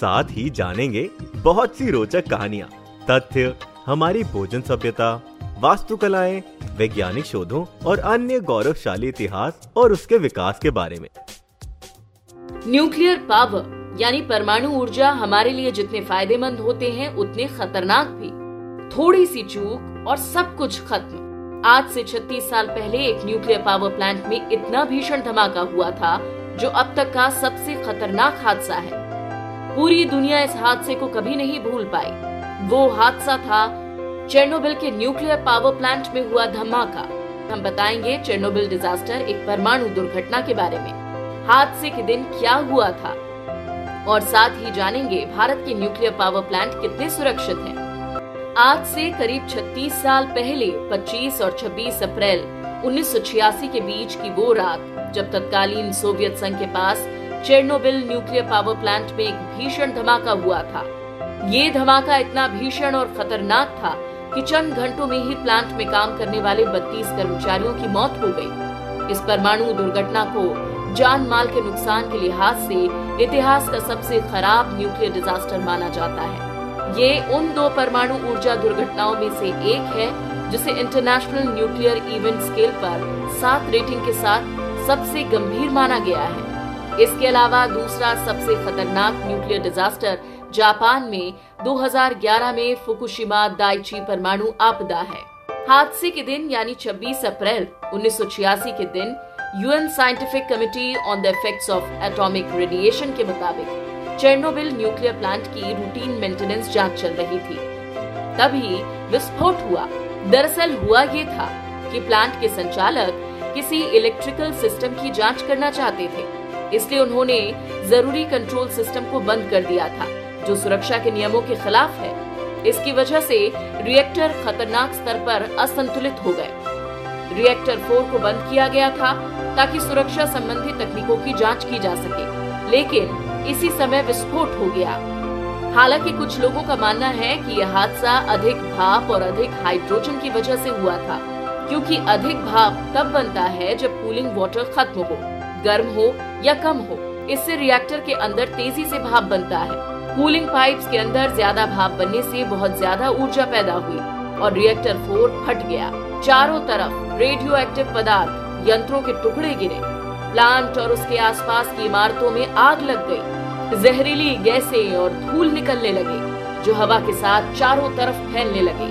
साथ ही जानेंगे बहुत सी रोचक कहानियाँ, तथ्य, हमारी भोजन सभ्यता, वास्तुकलाएँ, वैज्ञानिक शोधों और अन्य गौरवशाली इतिहास और उसके विकास के बारे में। न्यूक्लियर पावर यानी परमाणु ऊर्जा हमारे लिए जितने फ़ायदेमंद होते हैं, उतने खतरनाक भी। थोड़ी सी चूक और सब कुछ खत्म। आज से 36 साल पहले एक न्यूक्लियर पावर प्लांट में इतना भीषण धमाका हुआ था, जो अब तक का सबसे खतरनाक हादसा है। पूरी दुनिया इस हादसे को कभी नहीं भूल पाई। वो हादसा था चेरनोबिल के न्यूक्लियर पावर प्लांट में हुआ धमाका। हम बताएँगे चेरनोबिल डिजास्टर एक परमाणु दुर्घटना के बारे में। हादसे के दिन क्या हुआ था? और साथ ही जानेंगे भारत के न्यूक्लियर पावर प्लांट कितने सुरक्षित हैं। आज से करीब 36 साल पहले 25 और 26 अप्रैल 1986 के बीच की वो रात, जब तत्कालीन सोवियत संघ के पास चेरनोबिल न्यूक्लियर पावर प्लांट में एक भीषण धमाका हुआ था। ये धमाका इतना भीषण और खतरनाक था कि चंद घंटों में ही प्लांट में काम करने वाले 32 कर्मचारियों की मौत हो गई। इस परमाणु दुर्घटना को जान माल के नुकसान के लिहाज से इतिहास का सबसे खराब न्यूक्लियर डिजास्टर माना जाता है। ये उन दो परमाणु ऊर्जा दुर्घटनाओं में से एक है, जिसे इंटरनेशनल न्यूक्लियर इवेंट स्केल पर सात रेटिंग के साथ सबसे गंभीर माना गया है। इसके अलावा दूसरा सबसे खतरनाक न्यूक्लियर डिजास्टर जापान में 2011 में फुकुशिमा दाइची परमाणु आपदा है। हादसे के दिन, यानी 26 अप्रैल 1986 के दिन, UN scientific committee on the effects of atomic radiation के मुताबिक चेरनोबिल न्यूक्लियर प्लांट की रूटीन मेंटेनेंस जाँच चल रही थी। तभी विस्फोट हुआ। दरअसल हुआ ये था कि प्लांट के संचालक किसी इलेक्ट्रिकल सिस्टम की जाँच करना चाहते थे। इसलिए उन्होंने ज़रूरी कंट्रोल सिस्टम को बंद कर दिया था, जो सुरक्षा के नियमों के खिलाफ है। इसकी वजह से रिएक्टर खतरनाक स्तर पर असंतुलित हो गए। रिएक्टर फोर को बंद किया गया था, ताकि सुरक्षा संबंधी तकनीकों की जाँच की जा सके। लेकिन इसी समय विस्फोट हो गया। हालाँकि कुछ लोगों का मानना है कि यह हादसा अधिक भाप और अधिक हाइड्रोजन की वजह से हुआ था, क्योंकि अधिक भाप तब बनता है जब कूलिंग वाटर खत्म हो। गर्म हो या कम हो, इससे रिएक्टर के अंदर तेज़ी से भाप बनता है। कूलिंग पाइप्स के अंदर ज़्यादा भाप बनने से बहुत ज़्यादा ऊर्जा पैदा हुई और रिएक्टर फोर फट गया। चारों तरफ़ रेडियो एक्टिव पदार्थ, यंत्रों के टुकड़े गिरे। प्लांट और उसके आसपास की इमारतों में आग लग गई। जहरीली गैसें और धूल निकलने लगे, जो हवा के साथ चारों तरफ़ फैलने लगे।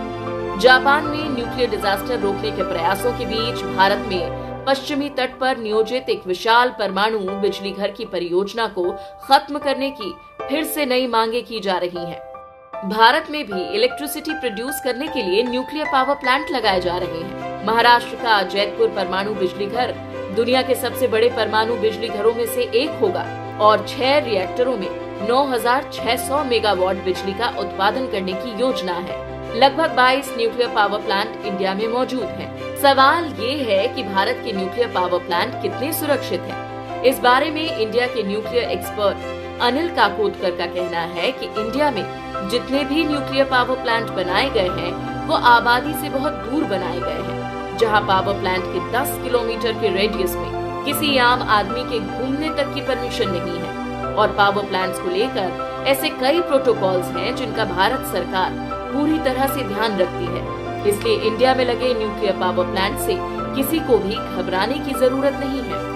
जापान में न्यूक्लियर डिजास्टर रोकने के प्रयासों के बीच भारत में पश्चिमी तट पर नियोजित एक विशाल परमाणु बिजली घर की परियोजना को खत्म करने की फिर से नई मांगे की जा रही हैं। भारत में भी इलेक्ट्रिसिटी प्रोड्यूस करने के लिए न्यूक्लियर पावर प्लांट लगाए जा रहे हैं महाराष्ट्र का जैतपुर परमाणु बिजली घर दुनिया के सबसे बड़े परमाणु बिजली घरों में से एक होगा और छह रिएक्टरों में 9,600 मेगावाट बिजली का उत्पादन करने की योजना है लगभग 22 न्यूक्लियर पावर प्लांट इंडिया में मौजूद हैं। सवाल ये है कि भारत के न्यूक्लियर पावर प्लांट कितने सुरक्षित हैं? इस बारे में इंडिया के न्यूक्लियर एक्सपर्ट अनिल काकोदकर का कहना है कि इंडिया में जितने भी न्यूक्लियर पावर प्लांट बनाए गए हैं, वो आबादी से बहुत दूर बनाए गए हैं, जहाँ पावर प्लांट के 10 किलोमीटर के रेडियस में किसी आम आदमी के घूमने तक की परमिशन नहीं है और पावर प्लांट्स को लेकर ऐसे कई प्रोटोकॉल्स हैं जिनका भारत सरकार पूरी तरह से ध्यान रखती है। इसलिए इंडिया में लगे न्यूक्लियर पावर प्लांट से किसी को भी घबराने की ज़रूरत नहीं है।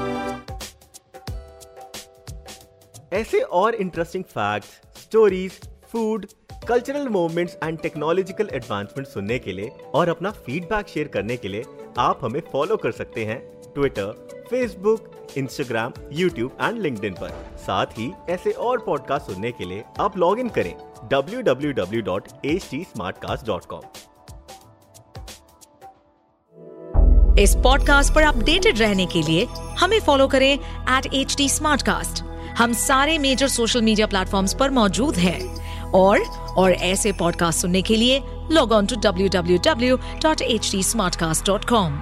ऐसे और interesting fact stories food cultural movements and technological advancement सुनने के लिए और अपना फीडबैक शेयर करने के लिए आप हमें फॉलो कर सकते हैं Twitter Facebook Instagram YouTube and link पर। साथ ही ऐसे और पॉडकास्ट सुनने के लिए आप लॉग इन करें। www.htsmartcast.com इस पॉडकास्ट पर अपडेटेड रहने के लिए हमें फॉलो करें एट एच हम सारे मेजर सोशल मीडिया प्लेटफॉर्म्स पर मौजूद हैं। और और ऐसे पॉडकास्ट सुनने के लिए log on to W W W dot H D smart cast dot com